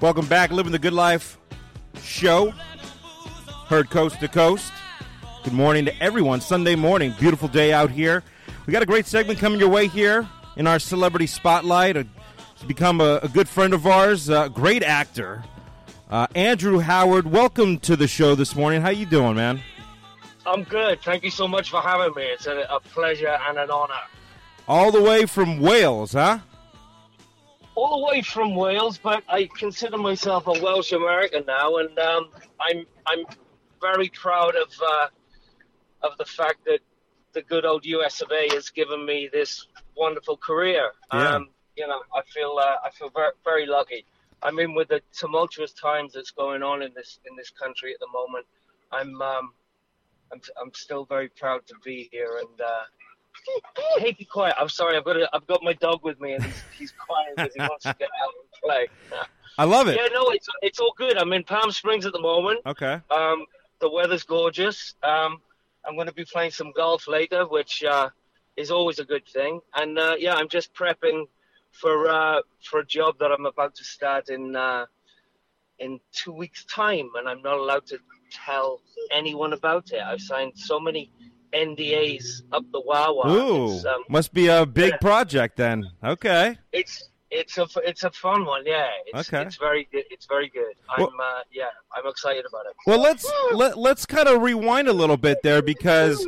Welcome back, Living the Good Life show. Heard coast to coast. Good morning to everyone. Sunday morning, beautiful day out here. We got a great segment coming your way here in our celebrity spotlight. A, become a, a, good friend of ours, a great actor, uh, Andrew Howard. Welcome to the show this morning. How you doing, man? I'm good. Thank you so much for having me. It's a, a pleasure and an honor. All the way from Wales, huh? All the way from Wales, but I consider myself a Welsh American now, and um, I'm I'm very proud of uh, of the fact that the good old US of A has given me this wonderful career. Yeah. Um, you know, I feel uh, I feel very very lucky. I mean, with the tumultuous times that's going on in this in this country at the moment, I'm um, I'm I'm still very proud to be here. And uh, hey, be quiet. I'm sorry. I've got a, I've got my dog with me, and he's, he's crying because he wants to get out and play. I love it. Yeah, no, it's it's all good. I'm in Palm Springs at the moment. Okay. Um, the weather's gorgeous. Um, I'm going to be playing some golf later, which uh, is always a good thing. And uh, yeah, I'm just prepping for uh, for a job that I'm about to start in uh, in two weeks' time, and I'm not allowed to tell anyone about it. I've signed so many NDAs up the Wawa. Ooh, um, must be a big yeah. project then. Okay. it's it's a it's a fun one, yeah. It's, Okay. It's very good. It's very good. I'm uh, yeah, I'm excited about it. Well, let's let, let's kind of rewind a little bit there because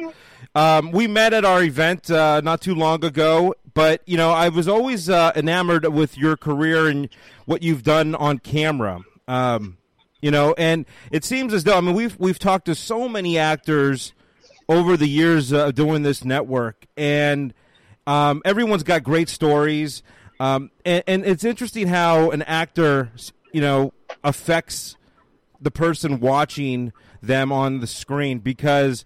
um, we met at our event uh, not too long ago. But you know, I was always uh, enamored with your career and what you've done on camera. Um, you know, and it seems as though I mean we've we've talked to so many actors over the years uh, doing this network, and um, everyone's got great stories. Um, and, and it's interesting how an actor, you know, affects the person watching them on the screen because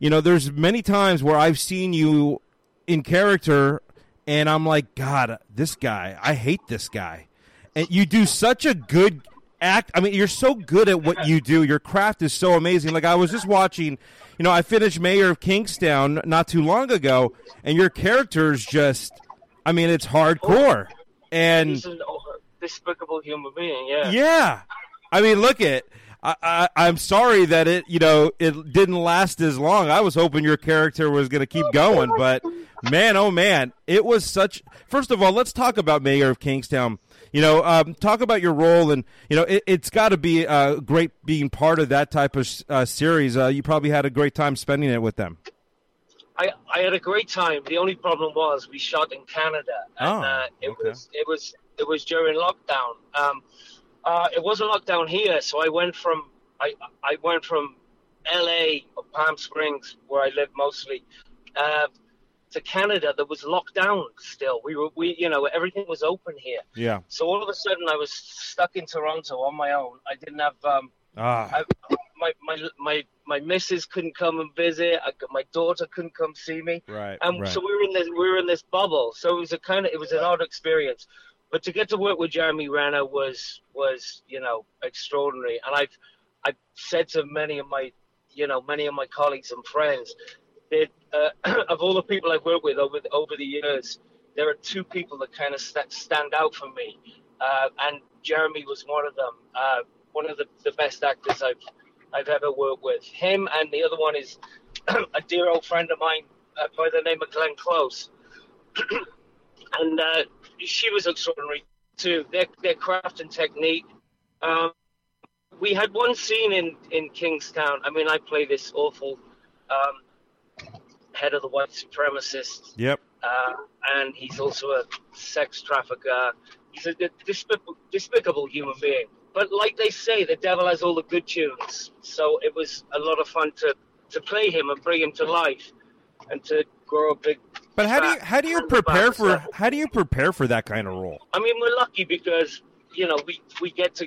you know there's many times where I've seen you in character and I'm like god this guy I hate this guy and you do such a good act I mean you're so good at what you do your craft is so amazing like I was just watching you know I finished Mayor of Kingstown not too long ago and your character's just I mean it's hardcore and He's an despicable human being. Yeah. yeah. I mean, look at. I, I, I'm sorry that it, you know, it didn't last as long. I was hoping your character was going to keep going, but man, oh man, it was such. First of all, let's talk about Mayor of Kingstown. You know, um, talk about your role, and you know, it, it's got to be uh, great being part of that type of uh, series. Uh, you probably had a great time spending it with them. I, I had a great time. The only problem was we shot in Canada, and Oh, uh, it okay. was it was it was during lockdown. Um, uh, it wasn't lockdown here, so I went from I I went from L.A. or Palm Springs, where I live mostly, uh, to Canada. That was locked down still. We were we you know everything was open here. Yeah. So all of a sudden I was stuck in Toronto on my own. I didn't have um, Ah. I, my my my my missus couldn't come and visit. I, my daughter couldn't come see me. Right. And right. so we were in this we were in this bubble. So it was a kind of it was an odd experience. But to get to work with Jeremy Renner was was you know extraordinary. And I've I've said to many of my you know many of my colleagues and friends that uh, of all the people I've worked with over over the years, there are two people that kind of st- stand out for me, uh, and Jeremy was one of them. Uh, one of the, the best actors I've I've ever worked with. Him and the other one is a dear old friend of mine uh, by the name of Glenn Close. and uh, she was extraordinary too. Their, their craft and technique. Um, we had one scene in, in Kingstown. I mean, I play this awful um, head of the white supremacists, Yep. uh, and he's also a sex trafficker. He's a despicable, despicable human being. But like they say, the devil has all the good tunes. So it was a lot of fun to, to play him and bring him to life, and to grow a big. But how do you how do you prepare for myself. how do you prepare for that kind of role? I mean, we're lucky because you know we we get to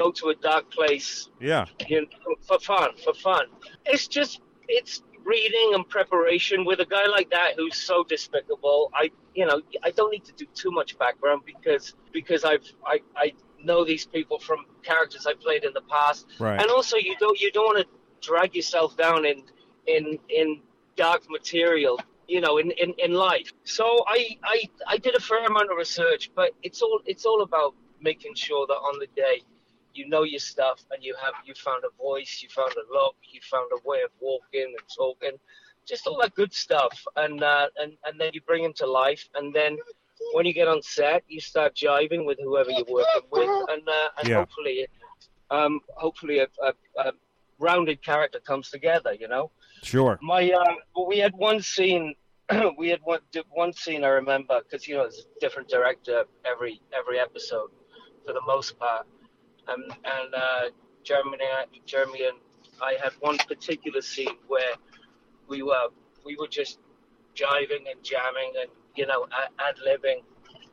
go to a dark place Yeah. you know, for fun, for fun. It's just it's reading and preparation with a guy like that who's so despicable. I you know I don't need to do too much background because because I've I, I know these people from characters I played in the past, Right. and also you don't you don't want to drag yourself down in in in dark material. You know, in, in, in life. So I, I I did a fair amount of research, but it's all it's all about making sure that on the day you know your stuff and you have you found a voice, you found a look, you found a way of walking and talking, just all that good stuff, and uh, and and then you bring them to life, and then when you get on set, you start jiving with whoever you're working with, and uh, and Yeah. hopefully, um, hopefully a, a, a rounded character comes together, you know. Sure. My uh, well, we had one scene. we had one one scene I remember because you know there's a different director every every episode for the most part, and and uh, Jeremy Jeremy and I had one particular scene where we were we were just jiving and jamming and you know ad libbing,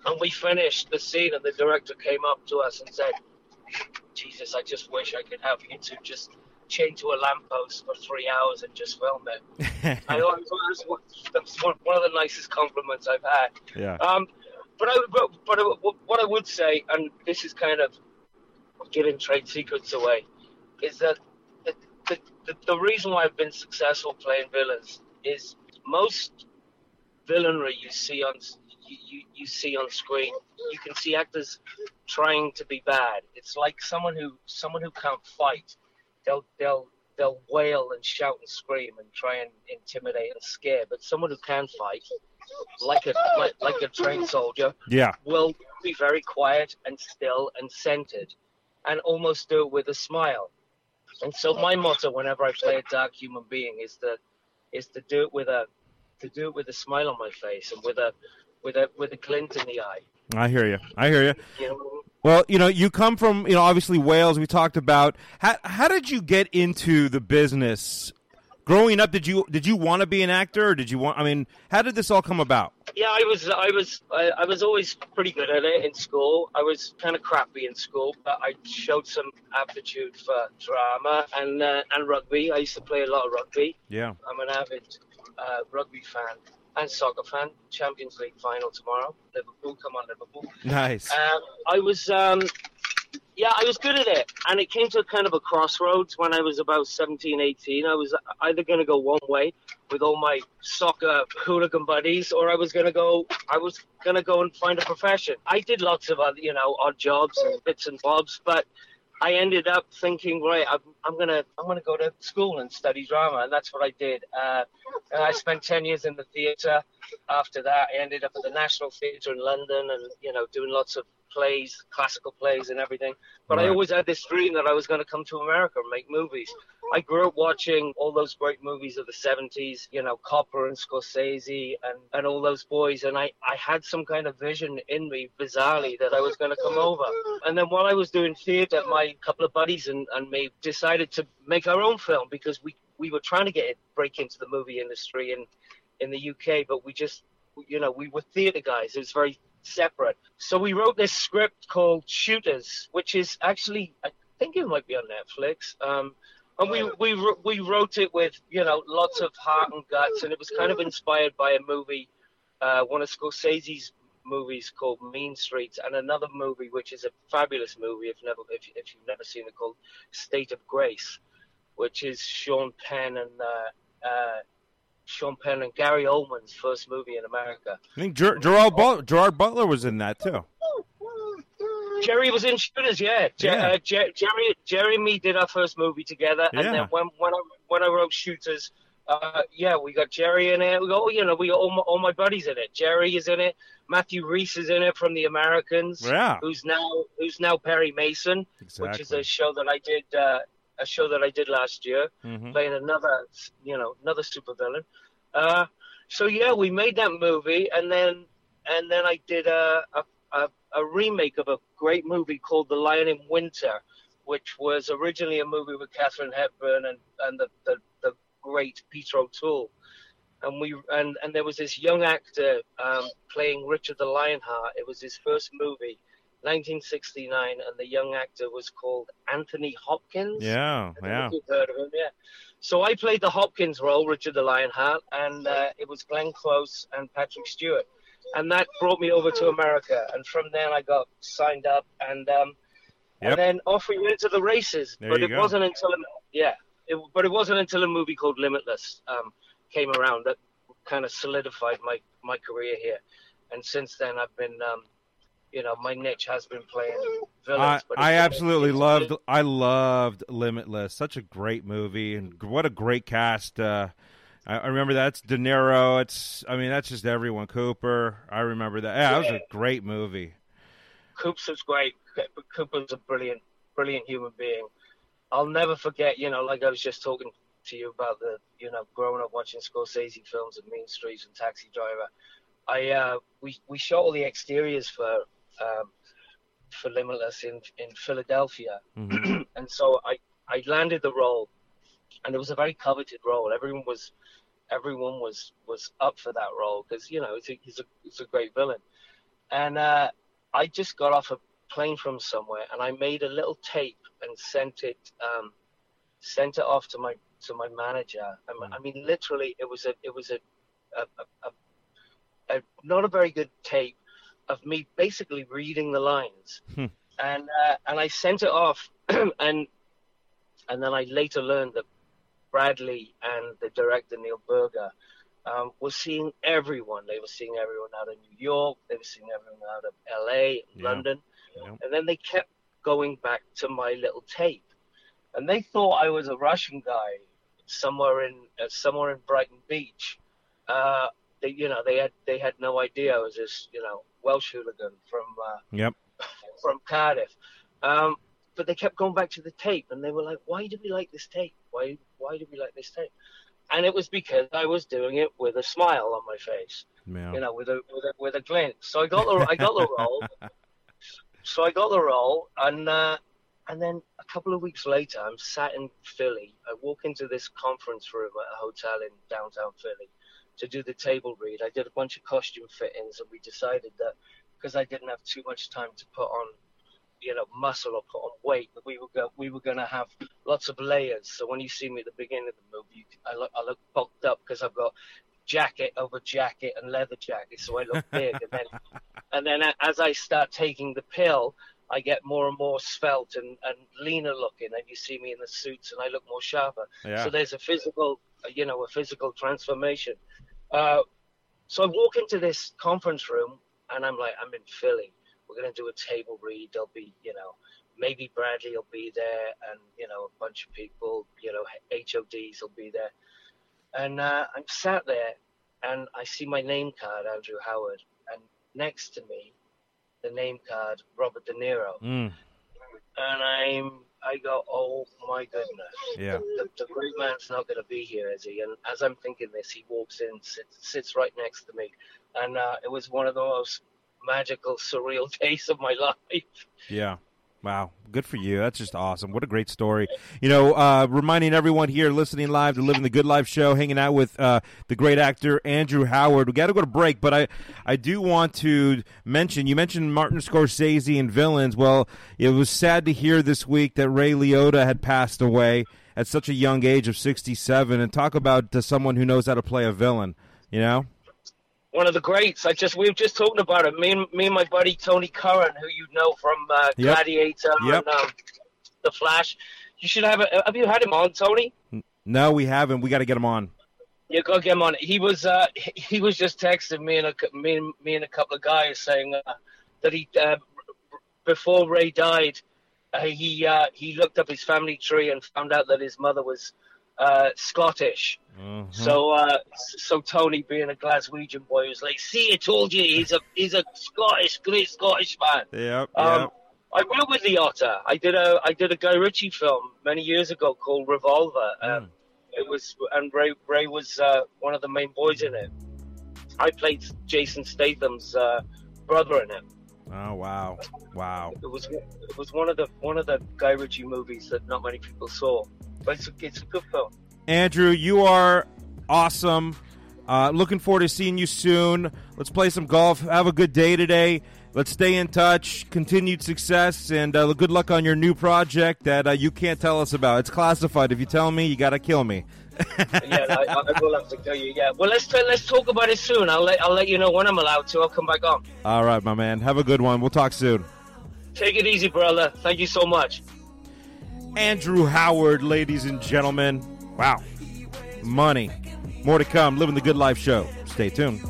and we finished the scene and the director came up to us and said, "Jesus, I just wish I could have you two just." chained to a lamppost for three hours and just film it. I thought it was, one- that's one, one of the nicest compliments I've had. yeah. Um, but I but, but what I would say, and this is kind of giving trade secrets away, is that the, the, the, reason why I've been successful playing villains is most villainry you see on you, you, you see on screen. You can see actors trying to be bad. It's like someone who someone who can't fight. They'll they'll they'll wail and shout and scream and try and intimidate and scare. But someone who can fight, like a like, like a trained soldier, Yeah. will be very quiet and still and centered, and almost do it with a smile. And so my motto whenever I play a dark human being is to is to do it with a to do it with a smile on my face and with a with a with a glint in the eye. I hear you. I hear you. You know, Well, you know, you come from, you know, obviously Wales. We talked about how how did you get into the business? Growing up, did you did you want to be an actor, or did you want? I mean, how did this all come about? Yeah, I was, I was, I, I was always pretty good at it in school. I was kind of crappy in school, but I showed some aptitude for drama and uh, and rugby. I used to play a lot of rugby. Yeah. I'm an avid uh, rugby fan and soccer fan. Champions League final tomorrow. Liverpool, come on, Liverpool. Nice. Um, I was, um, yeah, I was good at it. And it came to kind of a crossroads when I was about 17, 18. I was either going to go one way with all my soccer hooligan buddies, or I was going to go, I was going to go and find a profession. I did lots of other, you know, odd jobs and bits and bobs, but I ended up thinking, right, I'm, I'm gonna I'm gonna go to school and study drama, and that's what I did. Uh, and I spent ten years in the theatre. After that, I ended up at the National Theatre in London, and you know, doing lots of plays, classical plays, and everything. But I always had this dream that I was going to come to America and make movies. I grew up watching all those great movies of the 70s, you know, Coppola and Scorsese and, and all those boys. And I, I had some kind of vision in me, bizarrely, that I was going to come over. And then while I was doing theatre, my couple of buddies and, and me decided to make our own film because we, we were trying to get it, break into the movie industry in, in the UK, but we just, you know, we were theatre guys. It was very separate. So we wrote this script called Shooters, which is actually, I think it might be on Netflix. Um, and we, we we wrote it with you know lots of heart and guts, and it was kind of inspired by a movie, uh, one of Scorsese's movies called Mean Streets, and another movie which is a fabulous movie if never if, if you've never seen it called State of Grace, which is Sean Penn and uh, uh, Sean Penn and Gary Oldman's first movie in America. I think Ger- Gerard, Butler, Gerard Butler was in that too. Jerry was in Shooters, yeah. Je- Yeah. Uh, Je- Jerry, Jerry and me did our first movie together, and Yeah. then when when I when I wrote Shooters, uh, yeah, we got Jerry in it. We got, you know, we got all my, all my buddies in it. Jerry is in it. Matthew Rhys is in it from The Americans. Yeah. Who's now who's now Perry Mason, exactly. which is a show that I did uh, a show that I did last year Mhm. playing another, you know, another supervillain. Uh, so yeah, we made that movie, and then and then I did a, a a a remake of a great movie called The Lion in Winter, which was originally a movie with Katharine Hepburn and and the the, the great Peter O'Toole. And we and, and there was this young actor um, playing Richard the Lionheart. It was his first movie, 1969, and the young actor was called Anthony Hopkins. Yeah, I don't know yeah. You've heard of him, yeah. So I played the Hopkins role, Richard the Lionheart, and uh, it was Glenn Close and Patrick Stewart, and that brought me over to America. And from then I got signed up, and um, Yep. and then off we went to the races. There but it go. wasn't until yeah, it, but it wasn't until a movie called Limitless um, came around that kind of solidified my my career here. And since then, I've been um, you know, my niche has been playing I, villains. but I absolutely loved I loved Limitless. Such a great movie and what a great cast. Uh, I, I remember that's De Niro. It's I mean that's just everyone. Cooper. I remember that. Yeah, that was a great movie. Coops was great. Cooper's a brilliant, brilliant human being. I'll never forget, you know, like I was just talking to you about the, you know, growing up watching Scorsese films and Mean Streets and Taxi Driver. I uh, we we shot all the exteriors for um, for Limitless in in Philadelphia, Mhm. and so I I landed the role, and it was a very coveted role. Everyone was everyone was was up for that role because you know it's a, he's a it's a great villain, and uh, I just got off a plane from somewhere and I made a little tape and sent it um, sent it off to my to my manager. I mean, I mean literally, it was a it was a a, a, a, a not a very good tape of me basically reading the lines, Hmm. and uh, and I sent it off, and and then I later learned that Bradley and the director Neil Burger um, were seeing everyone. They were seeing everyone out of New York. They were seeing everyone out of L.A., Yeah. London, Yeah. and then they kept going back to my little tape, and they thought I was a Russian guy somewhere in uh, somewhere in Brighton Beach. Uh, they, you know, they had they had no idea I was this, you know, Welsh hooligan from uh, Yep. from Cardiff. Um, but they kept going back to the tape, and they were like, "Why do we like this tape? Why why do we like this tape?" And it was because I was doing it with a smile on my face, Yeah. you know, with a with a, with a glint. So I got the I got the role. So I got the role, and uh, and then a couple of weeks later, I'm sat in Philly. I walk into this conference room at a hotel in downtown Philly to do the table read. I did a bunch of costume fittings, and we decided that because I didn't have too much time to put on, you know, muscle or put on weight, that we were go, we were going to have lots of layers. So when you see me at the beginning of the movie, you, I look I look bulked up because I've got jacket over jacket and leather jacket, so I look big. and then and then as I start taking the pill, I get more and more svelte and, and leaner looking, and you see me in the suits, and I look more sharper. Yeah. So there's a physical, you know, a physical transformation. Uh, so I walk into this conference room, and I'm like, I'm in Philly. We're gonna do a table read. There'll be, you know, maybe Bradley will be there, and you know, a bunch of people, you know, HODs will be there. And uh, I'm sat there, and I see my name card, Andrew Howard, and next to me, the name card, Robert De Niro. Mm. And I'm, I go, oh my goodness Yeah. the, the great man's not going to be here, is he? And as I'm thinking this, he walks in, sits, sits right next to me, and uh, it was one of the most magical, surreal days of my life. Yeah. Wow. Good for you. That's just awesome. What a great story. You know, uh, reminding everyone here listening live to Living the Good Life show, hanging out with uh, the great actor Andrew Howard. We got to go to break, but I, I do want to mention you mentioned Martin Scorsese and villains. Well, it was sad to hear this week that Ray Liotta had passed away at such a young age of 67. And talk about uh, someone who knows how to play a villain, you know? One of the greats. I just we were just talking about it. Me and me and my buddy Tony Curran, who you know from uh, Yep. Gladiator Yep. and um, The Flash. You should have a, have you had him on, Tony? No, we haven't. We got to get him on. You go get him on. He was uh, he- he was just texting me and a me and, me and a couple of guys saying uh, that he uh, before Ray died, uh, he uh, he looked up his family tree and found out that his mother was uh, Scottish. Mhm. So uh, so Tony, being a Glaswegian boy, was like, "See, I told you, he's a he's a Scottish, great Scottish man." Yep. Um, yep. I worked with the otter. I did a I did a Guy Ritchie film many years ago called Revolver. Um, Mm. It was and Ray Ray was uh, one of the main boys in it. I played Jason Statham's uh, brother in it. Oh wow, wow. It was it was one of the one of the Guy Ritchie movies that not many people saw, but it's a, it's a good film. Andrew, you are awesome. Uh, looking forward to seeing you soon. Let's play some golf. Have a good day today. Let's stay in touch. Continued success and uh, good luck on your new project that uh, you can't tell us about. It's classified. If you tell me, you got to kill me. yeah, I, I will have to tell you. Yeah, well, let's t- let's talk about it soon. I'll let I'll let you know when I'm allowed to. I'll come back on. All right, my man. Have a good one. We'll talk soon. Take it easy, brother. Thank you so much. Andrew Howard, ladies and gentlemen. Wow. Money. More to come. Living the Good Life show. Stay tuned.